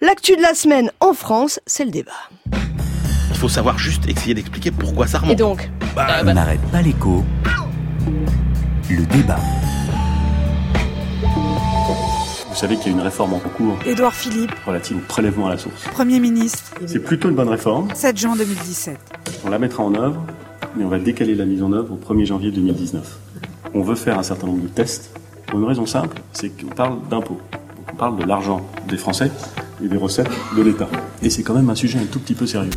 L'actu de la semaine en France, c'est le débat. Il faut savoir juste essayer d'expliquer pourquoi ça remonte. Et donc Bah, On n'arrête pas l'écho. Le débat. Vous savez qu'il y a une réforme en cours Édouard Philippe, relative au prélèvement à la source. Premier ministre, C'est plutôt une bonne réforme. 7 juin 2017. On la mettra en œuvre, mais on va décaler la mise en œuvre au 1er janvier 2019. On veut faire un certain nombre de tests pour une raison simple, c'est qu'on parle d'impôts. Donc On parle de l'argent des Français et des recettes de l'État. Et c'est quand même un sujet un tout petit peu sérieux.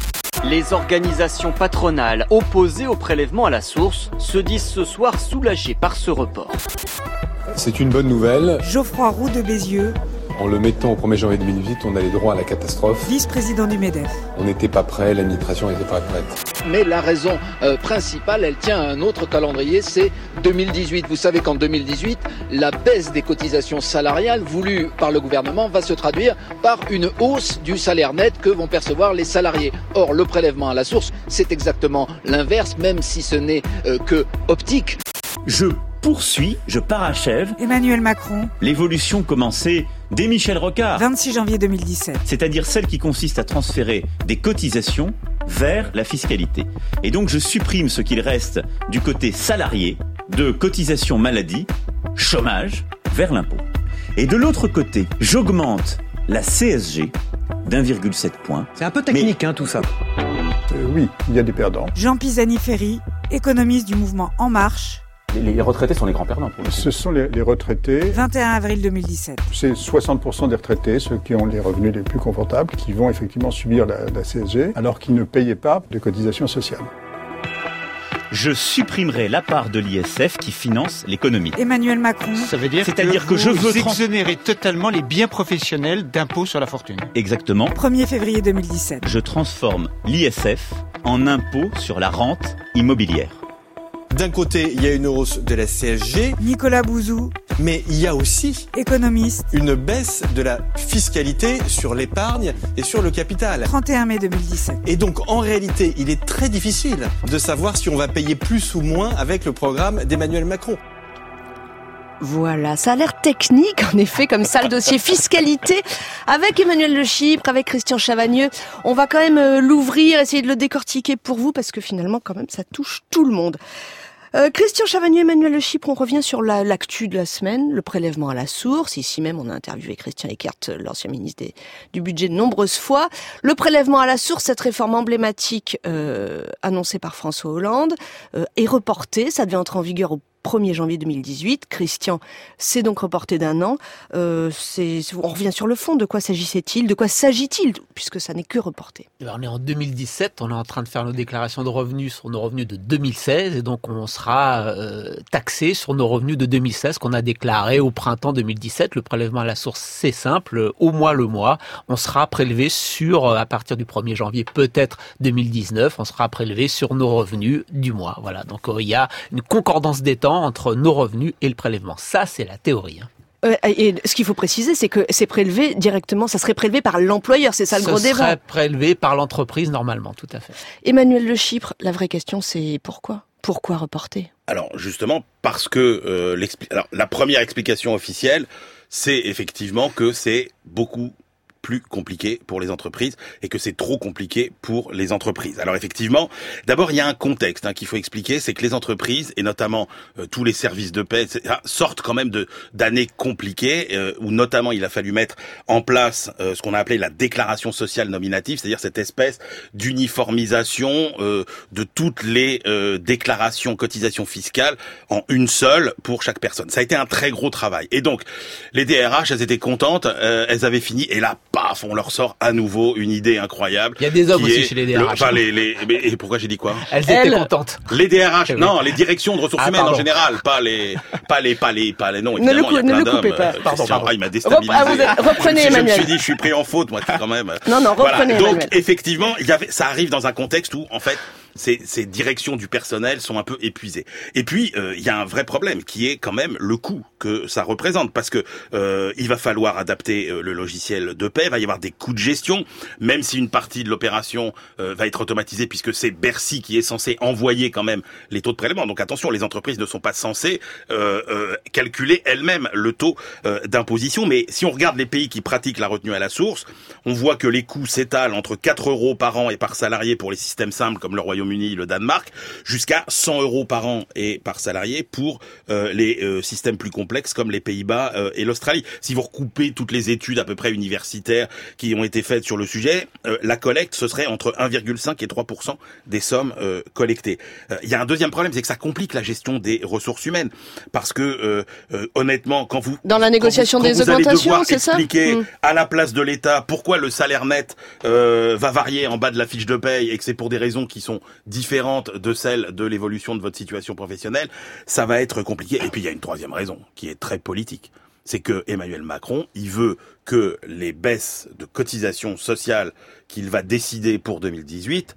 Les organisations patronales opposées au prélèvement à la source se disent ce soir soulagées par ce report. C'est une bonne nouvelle. Geoffroy Roux de Bézieux, En le mettant au 1er janvier 2018, on allait droit à la catastrophe. vice-président du MEDEF. On n'était pas prêt, l'administration n'était pas prête. Mais la raison euh, principale, elle tient à un autre calendrier, c'est 2018. Vous savez qu'en 2018, la baisse des cotisations salariales voulue par le gouvernement va se traduire par une hausse du salaire net que vont percevoir les salariés. Or, le prélèvement à la source, c'est exactement l'inverse, même si ce n'est euh, que optique. Je poursuis, je parachève Emmanuel Macron, l'évolution commencée dès Michel Rocard, 26 janvier 2017. c'est-à-dire celle qui consiste à transférer des cotisations vers la fiscalité. Et donc je supprime ce qu'il reste du côté salarié de cotisations maladie, chômage, vers l'impôt. Et de l'autre côté, j'augmente la CSG d'1,7 point. C'est un peu technique, hein, tout ça. oui, il y a des perdants. Jean Pisani-Ferry, économiste du mouvement En Marche, Les retraités sont les grands perdants pour le Ce sont les, les retraités. 21 avril 2017. C'est 60% des retraités, ceux qui ont les revenus les plus confortables, qui vont effectivement subir la, la CSG, alors qu'ils ne payaient pas de cotisations sociales. Je supprimerai la part de l'ISF qui finance l'économie. Emmanuel Macron, Ça veut dire C'est-à-dire que vous je veux trans- exonérer totalement les biens professionnels d'impôt sur la fortune. Exactement. 1er février 2017. Je transforme l'ISF en impôt sur la rente immobilière. D'un côté, il y a une hausse de la CSG, Nicolas Bouzou, mais il y a aussi économiste, une baisse de la fiscalité sur l'épargne et sur le capital. 31 mai 2017. Et donc, en réalité, il est très difficile de savoir si on va payer plus ou moins avec le programme d'Emmanuel Macron. Voilà, ça a l'air technique, en effet, comme ça, le dossier fiscalité. Avec Emmanuel Le Chypre, avec Christian Chavagneux, on va quand même euh, l'ouvrir, essayer de le décortiquer pour vous, parce que finalement, quand même, ça touche tout le monde. Euh, Christian Chavagneux, Emmanuel Le Chypre, on revient sur la- l'actu de la semaine, le prélèvement à la source. Ici même, on a interviewé Christian Eckert, l'ancien ministre des- du budget, de nombreuses fois. Le prélèvement à la source, cette réforme emblématique euh, annoncée par François Hollande, euh, est reportée. Ça devait entrer en vigueur au 1er janvier 2018. Christian s'est donc reporté d'un an. Euh, on revient sur le fond. De quoi s'agissait-il? De quoi s'agit-il? Puisque ça n'est que reporté. Eh ben, on est en 2017, on est en train de faire nos déclarations de revenus sur nos revenus de 2016 et donc on sera euh, taxé sur nos revenus de 2016 qu'on a déclarés au printemps 2017. Le prélèvement à la source, c'est simple, au mois le mois, on sera prélevé sur, euh, à partir du 1er janvier peut-être 2019, on sera prélevé sur nos revenus du mois. Voilà, donc euh, il y a une concordance des entre nos revenus et le prélèvement. Ça, c'est la théorie. hein. Euh, et ce qu'il faut préciser, c'est que c'est prélevé directement, ça serait prélevé par l'employeur, c'est ça le Ce gros serait débat. prélevé par l'entreprise normalement, tout à fait. Emmanuel Le Chypre, la vraie question c'est pourquoi? Pourquoi reporter? Alors justement parce que euh, l'expli- alors, la première explication officielle, c'est effectivement que c'est beaucoup plus compliqué pour les entreprises et que c'est trop compliqué pour les entreprises. Alors effectivement, d'abord il y a un contexte hein, qu'il faut expliquer, c'est que les entreprises et notamment euh, tous les services de paix sortent quand même de d'années compliquées euh, où notamment il a fallu mettre en place euh, ce qu'on a appelé la déclaration sociale nominative, c'est-à-dire cette espèce d'uniformisation euh, de toutes les euh, déclarations cotisations fiscales en une seule pour chaque personne. Ça a été un très gros travail. Et donc les DRH, elles étaient contentes, euh, elles avaient fini et là paf, on leur sort à nouveau une idée incroyable. Il y a des hommes qui aussi chez les le- DRH. enfin, les, les, mais- et pourquoi j'ai dit quoi Elles étaient contentes. Les DRH, Eh oui. non, les directions de ressources Ah, humaines en général, pas les, pas les, pas les, pas les, non, Ne évidemment, le cou- il y a ne plein le coupez pas. Euh, Pardon, pardon. ah, il m'a déstabilisé. Ah, vous êtes- reprenez, je, me suis- je me suis dit, je suis pris en faute, moi, quand même. Non, non, reprenez, Donc, Emmanuel. effectivement, il y avait, ça arrive dans un contexte où, en fait, ces, ces directions du personnel sont un peu épuisées. Et puis, euh, il y a un vrai problème qui est quand même le coût que ça représente, parce que euh, il va falloir adapter euh, le logiciel de paix, il va y avoir des coûts de gestion, même si une partie de l'opération euh, va être automatisée, puisque c'est Bercy qui est censé envoyer quand même les taux de prélèvement. Donc attention, les entreprises ne sont pas censées euh, calculer elles-mêmes le taux d'imposition, mais si on regarde les pays qui pratiquent la retenue à la source, on voit que les coûts s'étalent entre 4 euros par an et par salarié pour les systèmes simples comme le Royaume-Uni, le Danemark, jusqu'à 100 euros par an et par salarié pour euh, les euh, systèmes plus complexes comme les Pays-Bas euh, et l'Australie. Si vous recoupez toutes les études à peu près universitaires qui ont été faites sur le sujet, euh, la collecte ce serait entre 1,5 et 3 des sommes euh, collectées. Euh, Il y a un deuxième problème, c'est que ça complique la gestion des ressources humaines parce que euh, euh, honnêtement, quand vous Dans la quand négociation vous- quand des augmentations, c'est ça expliquer Mm. à la place de l'État pourquoi le salaire net euh, va varier en bas de la fiche de paye et que c'est pour des raisons qui sont différentes de celles de l'évolution de votre situation professionnelle, ça va être compliqué. Et puis il y a une troisième raison qui est très politique. C'est que Emmanuel Macron, il veut que les baisses de cotisations sociales qu'il va décider pour 2018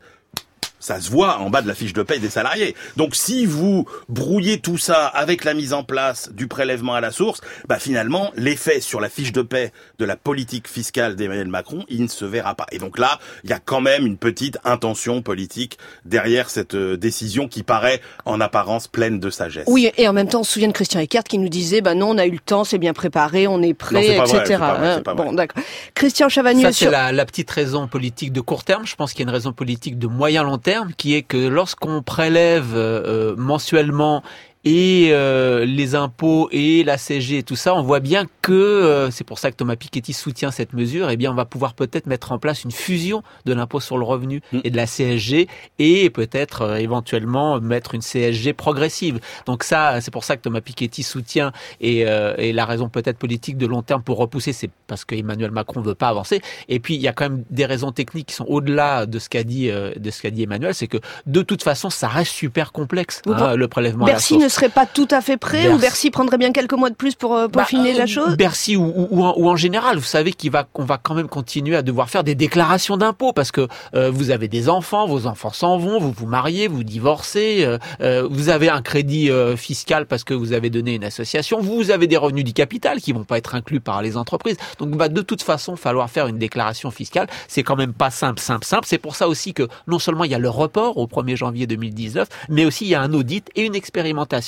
ça se voit en bas de la fiche de paye des salariés. Donc si vous brouillez tout ça avec la mise en place du prélèvement à la source, bah finalement l'effet sur la fiche de paie de la politique fiscale d'Emmanuel Macron, il ne se verra pas. Et donc là, il y a quand même une petite intention politique derrière cette euh, décision qui paraît en apparence pleine de sagesse. Oui, et en même temps, on se souvient de Christian Eckert qui nous disait, bah non, on a eu le temps, c'est bien préparé, on est prêt, Non, vrai, etc. vrai, hein. bon, d'accord. Christian Chavagneux Ça, c'est sur... la, la petite raison politique de court terme. Je pense qu'il y a une raison politique de moyen long terme, qui est que lorsqu'on prélève euh, mensuellement et euh, les impôts et la CG et tout ça, on voit bien que euh, c'est pour ça que Thomas Piketty soutient cette mesure. Eh bien, on va pouvoir peut-être mettre en place une fusion de l'impôt sur le revenu et de la CSG et peut-être euh, éventuellement mettre une CSG progressive. Donc ça, c'est pour ça que Thomas Piketty soutient et, euh, et la raison peut-être politique de long terme pour repousser, c'est parce que Emmanuel Macron veut pas avancer. Et puis il y a quand même des raisons techniques qui sont au-delà de ce qu'a dit euh, de ce qu'a dit Emmanuel, c'est que de toute façon, ça reste super complexe hein, le prélèvement à la Bercy source. Ne serait pas tout à fait prêt Bercy- ou Bercy prendrait bien quelques mois de plus pour euh, peaufiner Bah, la euh, chose Bercy ou, ou, ou en, ou en général, vous savez qu'il va qu'on va quand même continuer à devoir faire des déclarations d'impôts parce que euh, vous avez des enfants, vos enfants s'en vont, vous vous mariez, vous divorcez, euh, euh, vous avez un crédit fiscal parce que vous avez donné une association, vous avez des revenus du capital qui vont pas être inclus par les entreprises. Donc bah, de toute façon, falloir faire une déclaration fiscale, c'est quand même pas simple, simple, simple. C'est pour ça aussi que non seulement il y a le report au 1er janvier 2019, mais aussi il y a un audit et une expérimentation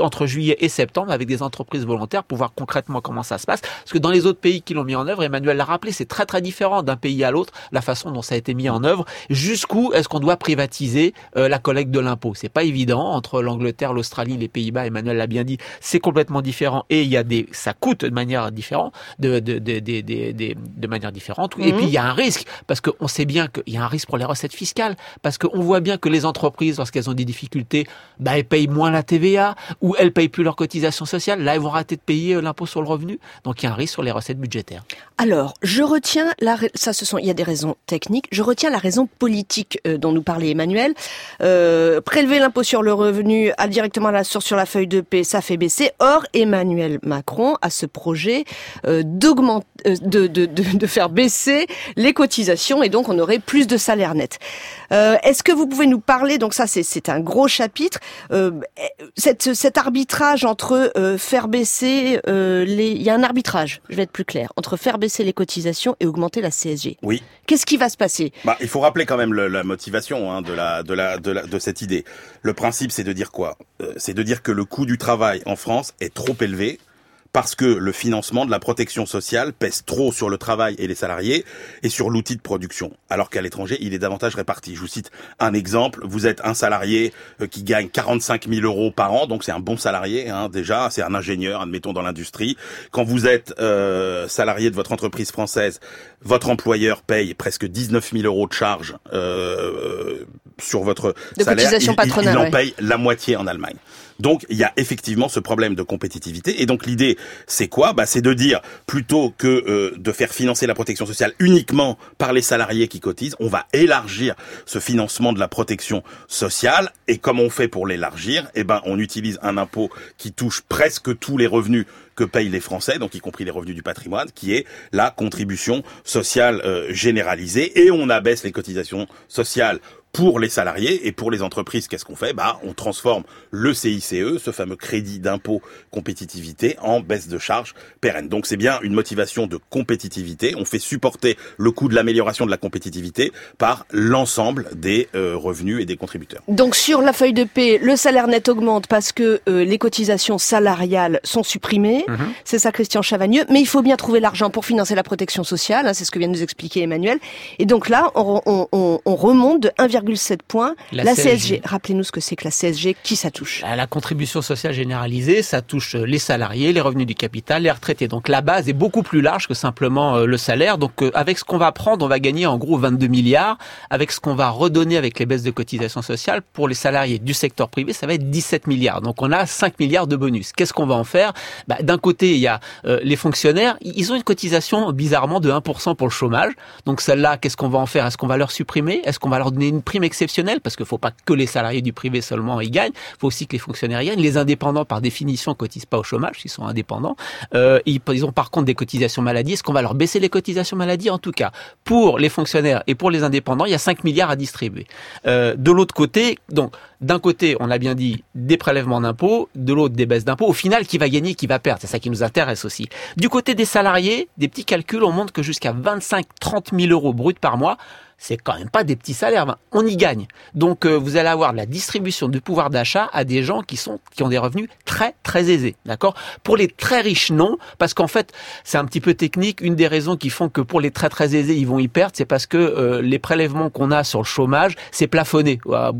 entre juillet et septembre avec des entreprises volontaires pour voir concrètement comment ça se passe. Parce que dans les autres pays qui l'ont mis en œuvre, Emmanuel l'a rappelé, c'est très très différent d'un pays à l'autre, la façon dont ça a été mis en œuvre. Jusqu'où est-ce qu'on doit privatiser euh, la collecte de l'impôt? C'est pas évident entre l'Angleterre, l'Australie, les Pays-Bas. Emmanuel l'a bien dit, c'est complètement différent et il y a des, ça coûte de manière différente, de de de de de, de, de manière différente. Et puis il y a un risque parce qu'on sait bien qu'il y a un risque pour les recettes fiscales parce qu'on voit bien que les entreprises, lorsqu'elles ont des difficultés, bah elles payent moins la TVA ou elles payent plus leurs cotisations sociales. Là, elles vont rater de payer euh, l'impôt sur le revenu. Donc il y a un risque sur les recettes budgétaires. Alors, je retiens la ça ce sont il y a des raisons techniques, je retiens la raison politique euh, dont nous parlait Emmanuel. Euh, prélever l'impôt sur le revenu à, directement à la source sur la feuille de paie, ça fait baisser. Or, Emmanuel Macron a ce projet euh, d'augmenter euh, de, de, de, de faire baisser les cotisations et donc on aurait plus de salaire net. Euh, Est-ce que vous pouvez nous parler donc ça c'est un gros chapitre cette, cet arbitrage entre euh, faire baisser euh, les il y a un arbitrage je vais être plus clair entre faire baisser les cotisations et augmenter la CSG. Oui. Qu'est-ce qui va se passer? Bah, il faut rappeler quand même le- la motivation hein, de la de la de la de cette idée. Le principe, c'est de dire quoi? Euh, C'est de dire que le coût du travail en France est trop élevé parce que le financement de la protection sociale pèse trop sur le travail et les salariés et sur l'outil de production, alors qu'à l'étranger, il est davantage réparti. Je vous cite un exemple. Vous êtes un salarié euh, qui gagne 45 000 euros par an, donc c'est un bon salarié hein, déjà, c'est un ingénieur, admettons, dans l'industrie. Quand vous êtes euh, salarié de votre entreprise française, votre employeur paye presque 19 000 euros de charges euh, sur votre De salaire. cotisation Il- il- patronale, il en ouais. paye la moitié en Allemagne. Donc il y a effectivement ce problème de compétitivité et donc l'idée c'est quoi? Bah c'est de dire plutôt que euh, de faire financer la protection sociale uniquement par les salariés qui cotisent, on va élargir ce financement de la protection sociale et comme on fait pour l'élargir, eh ben on utilise un impôt qui touche presque tous les revenus que payent les Français, donc y compris les revenus du patrimoine, qui est la contribution sociale euh, généralisée, et on abaisse les cotisations sociales pour les salariés et pour les entreprises, qu'est-ce qu'on fait? Bah, on transforme le CICE, ce fameux crédit d'impôt compétitivité, en baisse de charges pérenne. Donc c'est bien une motivation de compétitivité. On fait supporter le coût de l'amélioration de la compétitivité par l'ensemble des euh, revenus et des contributeurs. Donc sur la feuille de paie, le salaire net augmente parce que euh, les cotisations salariales sont supprimées. Mhm. C'est ça, Christian Chavagneux. Mais il faut bien trouver l'argent pour financer la protection sociale. hein, c'est ce que vient de nous expliquer Emmanuel. Et donc là, on, on- on- on remonte de 1,7 points. La La, CSG. CSG. Rappelez-nous ce que c'est que la CSG. Qui ça touche À La contribution sociale généralisée, ça touche euh, les salariés, les revenus du capital, les retraités. Donc la base est beaucoup plus large que simplement euh, le salaire. Donc euh, avec ce qu'on va prendre, on va gagner en gros 22 milliards. Avec ce qu'on va redonner avec les baisses de cotisations sociales pour les salariés du secteur privé, ça va être 17 milliards. Donc on a 5 milliards de bonus. Qu'est-ce qu'on va en faire? Bah, D'un côté, il y a euh, les fonctionnaires. Ils ont une cotisation bizarrement de 1% pour le chômage. Donc celle-là, qu'est-ce qu'on va en faire? Est-ce qu'on va leur supprimer? Est-ce qu'on va leur donner une prime exceptionnelle Parce qu'il faut pas que les salariés du privé seulement y gagnent. Il faut aussi que les fonctionnaires y gagnent. Les indépendants, par définition, cotisent pas au chômage s'ils sont indépendants. Euh, ils, ils ont par contre des cotisations maladie. Est-ce qu'on va leur baisser les cotisations maladie? En tout cas, pour les fonctionnaires et pour les indépendants, il y a 5 milliards à distribuer. Euh, de l'autre côté, donc d'un côté, on a bien dit des prélèvements d'impôts, de l'autre des baisses d'impôts. Au final, qui va gagner, qui va perdre? C'est ça qui nous intéresse aussi. Du côté des salariés, des petits calculs, on montre que jusqu'à 25-30 000 euros bruts par mois, c'est quand même pas des petits salaires. Ben, On y gagne. Donc euh, vous allez avoir la distribution du pouvoir d'achat à des gens qui sont qui ont des revenus très très aisés, d'accord? Pour les très riches non, parce qu'en fait c'est un petit peu technique. Une des raisons qui font que pour les très très aisés ils vont y perdre, c'est parce que euh, les prélèvements qu'on a sur le chômage c'est plafonné. À,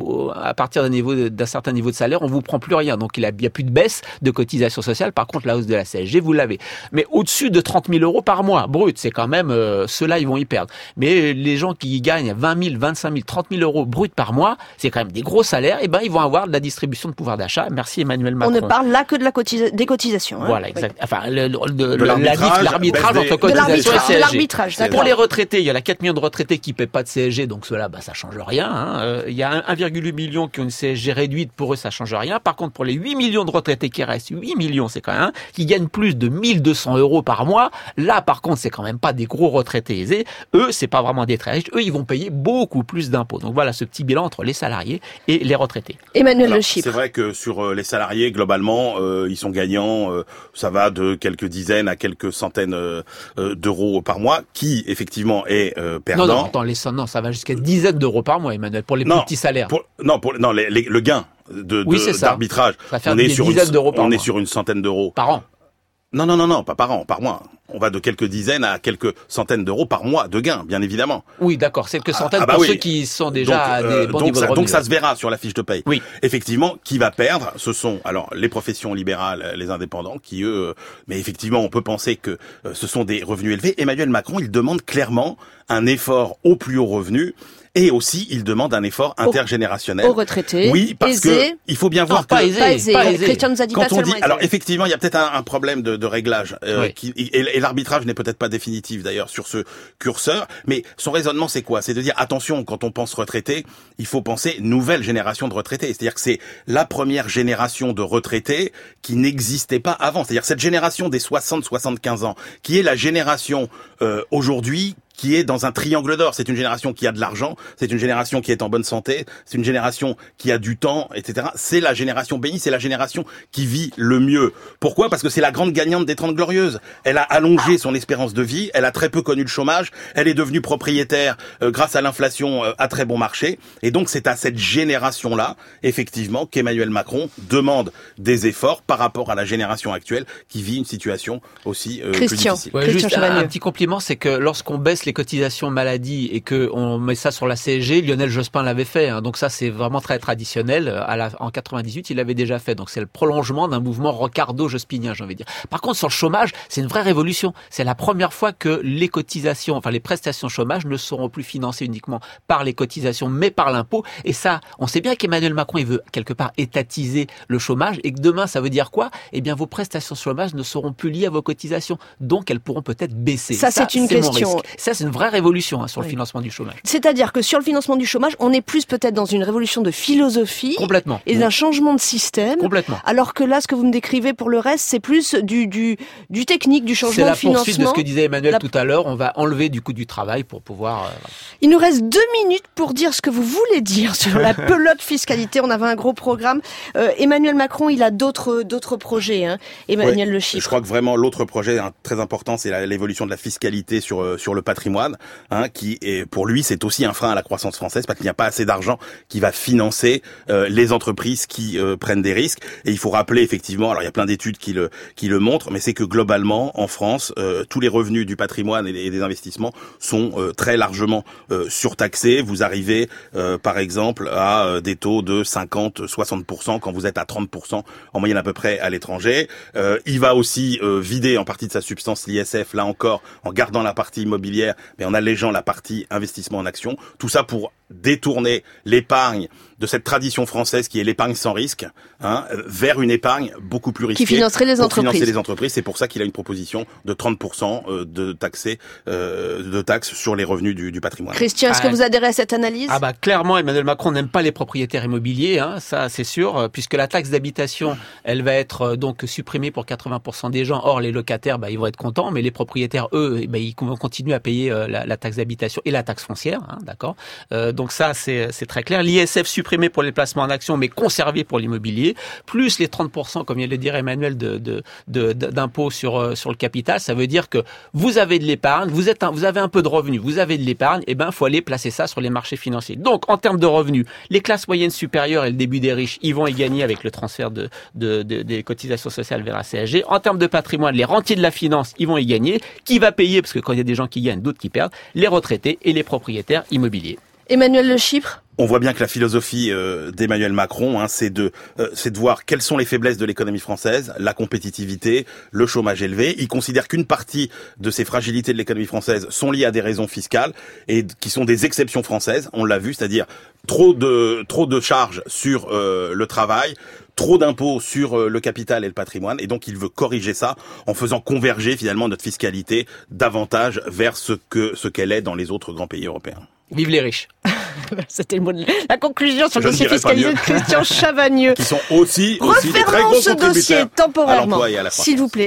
à partir d'un niveau d'un certain niveau de salaire, on vous prend plus rien. Donc il y a, plus de baisse de cotisation sociale. Par contre la hausse de la CSG vous l'avez. Mais au-dessus de 30 000 euros par mois brut, c'est quand même euh, ceux-là ils vont y perdre. Mais les gens qui gagnent 20 000, 25 000, 30 000 euros brut par mois, c'est quand même des gros salaires. Et ben ils vont avoir de la distribution de pouvoir d'achat. Merci Emmanuel On Macron. ne parle là que de la cotisa- des cotisations. hein. Voilà, exact. Enfin, le, le- de- De la l'arbitrage, entre cotisation et CSG. l'arbitrage, Pour les retraités, il y a la 4 millions de retraités qui paient pas de CSG, donc cela, bah, ça change rien. hein. Euh, Il y a un- 1,8 million qui ont une CSG réduite, pour eux, ça change rien. Par contre, pour les 8 millions de retraités qui restent, 8 millions, c'est quand même, un, qui gagnent plus de 1200 euros par mois. Là, par contre, c'est quand même pas des gros retraités aisés. Eux, c'est pas vraiment des très riches. Eux, ils vont payer beaucoup plus d'impôts. Donc voilà ce petit bilan entre les salariés et les retraités. Emmanuel Alors, Le. C'est vrai que sur euh, les salariés, globalement, euh, ils sont gagnants. euh, ça va de quelques dizaines à quelques centaines euh, d'euros par mois, qui effectivement est perdant. Non, non, attends, les, non, ça va jusqu'à dizaines d'euros par mois, Emmanuel, pour les Non, petits salaires. Pour- non, pour, non, les- les- le gain de, Oui, de- c'est ça. d'arbitrage, on est sur une, dizaines d'euros par on est sur une centaine d'euros Par an. Non, non, non, non, pas par an, par mois. On va de quelques dizaines à quelques centaines d'euros par mois de gains, bien évidemment. Oui, d'accord, c'est que centaines Ah bah pour oui. ceux qui sont déjà donc, à des euh, bons donc ça, de donc ça se verra sur la fiche de paye. Oui. Effectivement, qui va perdre, ce sont alors les professions libérales, les indépendants, qui eux, mais effectivement, on peut penser que euh, ce sont des revenus élevés. Emmanuel Macron, il demande clairement un effort au plus haut revenu. Et aussi, il demande un effort intergénérationnel. Aux retraités, Oui, parce que il faut bien voir Non, pas que Pas aisé. pas aisé. Christian nous a dit quand pas on seulement dit, aisé. alors effectivement, il y a peut-être un, un problème de, de réglage, euh, Oui. qui, et, et l'arbitrage n'est peut-être pas définitif d'ailleurs sur ce curseur, mais son raisonnement c'est quoi? C'est de dire attention, quand on pense retraité, il faut penser nouvelle génération de retraités, c'est-à-dire que c'est la première génération de retraités qui n'existait pas avant, c'est-à-dire cette génération des 60-75 ans, qui est la génération euh, aujourd'hui qui est dans un triangle d'or. C'est une génération qui a de l'argent, c'est une génération qui est en bonne santé, c'est une génération qui a du temps, etc. C'est la génération bénie, c'est la génération qui vit le mieux. Pourquoi? Parce que c'est la grande gagnante des Trente Glorieuses. Elle a allongé son espérance de vie, elle a très peu connu le chômage, elle est devenue propriétaire euh, grâce à l'inflation euh, à très bon marché. Et donc c'est à cette génération-là, effectivement, qu'Emmanuel Macron demande des efforts par rapport à la génération actuelle qui vit une situation aussi euh, plus Christian. difficile. Ouais, Christian juste un, un petit compliment, c'est que lorsqu'on baisse les cotisations maladie et que on met ça sur la CSG, Lionel Jospin l'avait fait. hein. donc ça, c'est vraiment très traditionnel. À la, en 98, il l'avait déjà fait. Donc c'est le prolongement d'un mouvement Rocardo-Jospinien, j'ai envie de dire. Par contre, sur le chômage, c'est une vraie révolution. C'est la première fois que les cotisations, enfin les prestations chômage, ne seront plus financées uniquement par les cotisations, mais par l'impôt. Et ça, on sait bien qu'Emmanuel Macron, il veut quelque part étatiser le chômage et que demain, ça veut dire quoi? Eh bien, vos prestations chômage ne seront plus liées à vos cotisations, donc elles pourront peut-être baisser. Ça, c'est une question. Ça, c'est une vraie révolution hein, sur le financement du chômage. C'est-à-dire que sur le financement du chômage, on est plus peut-être dans une révolution de philosophie Complètement. et d'un changement de système. Complètement. Alors que là, ce que vous me décrivez pour le reste, c'est plus du, du, du technique, du C'est changement la de financement. poursuite de ce que disait Emmanuel La- tout à l'heure. On va enlever du coût du travail pour pouvoir. euh, Il nous reste deux minutes pour dire ce que vous voulez dire sur la pelote fiscalité. On avait un gros programme. Euh, Emmanuel Macron, il a d'autres d'autres projets. Hein. Emmanuel Ouais. Le Je Chiffre. crois que vraiment l'autre projet hein, très important, c'est la- l'évolution de la fiscalité sur euh, sur le patrimoine, hein, qui est pour lui c'est aussi un frein à la croissance française parce qu'il n'y a pas assez d'argent qui va financer euh, les entreprises qui euh, prennent des risques. Et il faut rappeler effectivement, alors il y a plein d'études qui le qui le montrent, mais c'est que globalement en France, euh, tous les revenus du patrimoine et et des investissements sont euh, très largement euh, surtaxés. Vous arrivez euh, par exemple à des taux de 50-60% quand vous êtes à 30% en moyenne à peu près à l'étranger. Il va aussi vider en partie de sa substance l'ISF, là encore, en gardant la partie immobilière, mais en allégeant la partie investissement en action. Tout ça pour détourner l'épargne de cette tradition française qui est l'épargne sans risque hein, vers une épargne beaucoup plus risquée. financerait les pour entreprises. financer les entreprises. C'est pour ça qu'il a une proposition de 30% euh, de taxer, euh, de taxes sur les revenus du, du patrimoine. Christian, est-ce que vous adhérez à cette analyse? Ah bah clairement Emmanuel Macron n'aime pas les propriétaires immobiliers, hein, ça c'est sûr, euh, puisque la taxe d'habitation elle va être euh, donc supprimée pour 80% des gens. Or les locataires bah, ils vont être contents, mais les propriétaires eux ben, ils vont continuer à payer la, la taxe d'habitation et la taxe foncière, hein, d'accord? Euh, donc ça c'est très clair. L'ISF supprimé pour les placements en action, mais conservé pour l'immobilier, plus les 30% comme vient de le dire Emmanuel d'impôts sur euh, sur le capital, ça veut dire que vous avez de l'épargne, vous vous avez un peu de revenus, vous avez de l'épargne, et ben faut aller placer ça sur les marchés financiers. Donc en termes de revenus, les classes moyennes supérieures et le début des riches, ils vont y gagner avec le transfert de- des cotisations sociales vers la CSG. En termes de patrimoine, les rentiers de la finance, ils vont y gagner. Qui va payer? Parce que quand il y a des gens qui gagnent, d'autres qui perdent. Les retraités et les propriétaires immobiliers. Emmanuel Le Chypre On voit bien que la philosophie euh, d'Emmanuel Macron, hein, c'est de, euh, c'est de voir quelles sont les faiblesses de l'économie française, la compétitivité, le chômage élevé. Il considère qu'une partie de ces fragilités de l'économie française sont liées à des raisons fiscales et qui sont des exceptions françaises. On l'a vu, c'est-à-dire trop de trop de charges sur euh, le travail, trop d'impôts sur euh, le capital et le patrimoine, et donc il veut corriger ça en faisant converger finalement notre fiscalité davantage vers ce que ce qu'elle est dans les autres grands pays européens. Vive les riches. C'était le mot de la conclusion sur le dossier fiscalisé de Christian Chavagneux. Qui sont aussi, aussi très gros ce dossier temporairement, s'il vous plaît.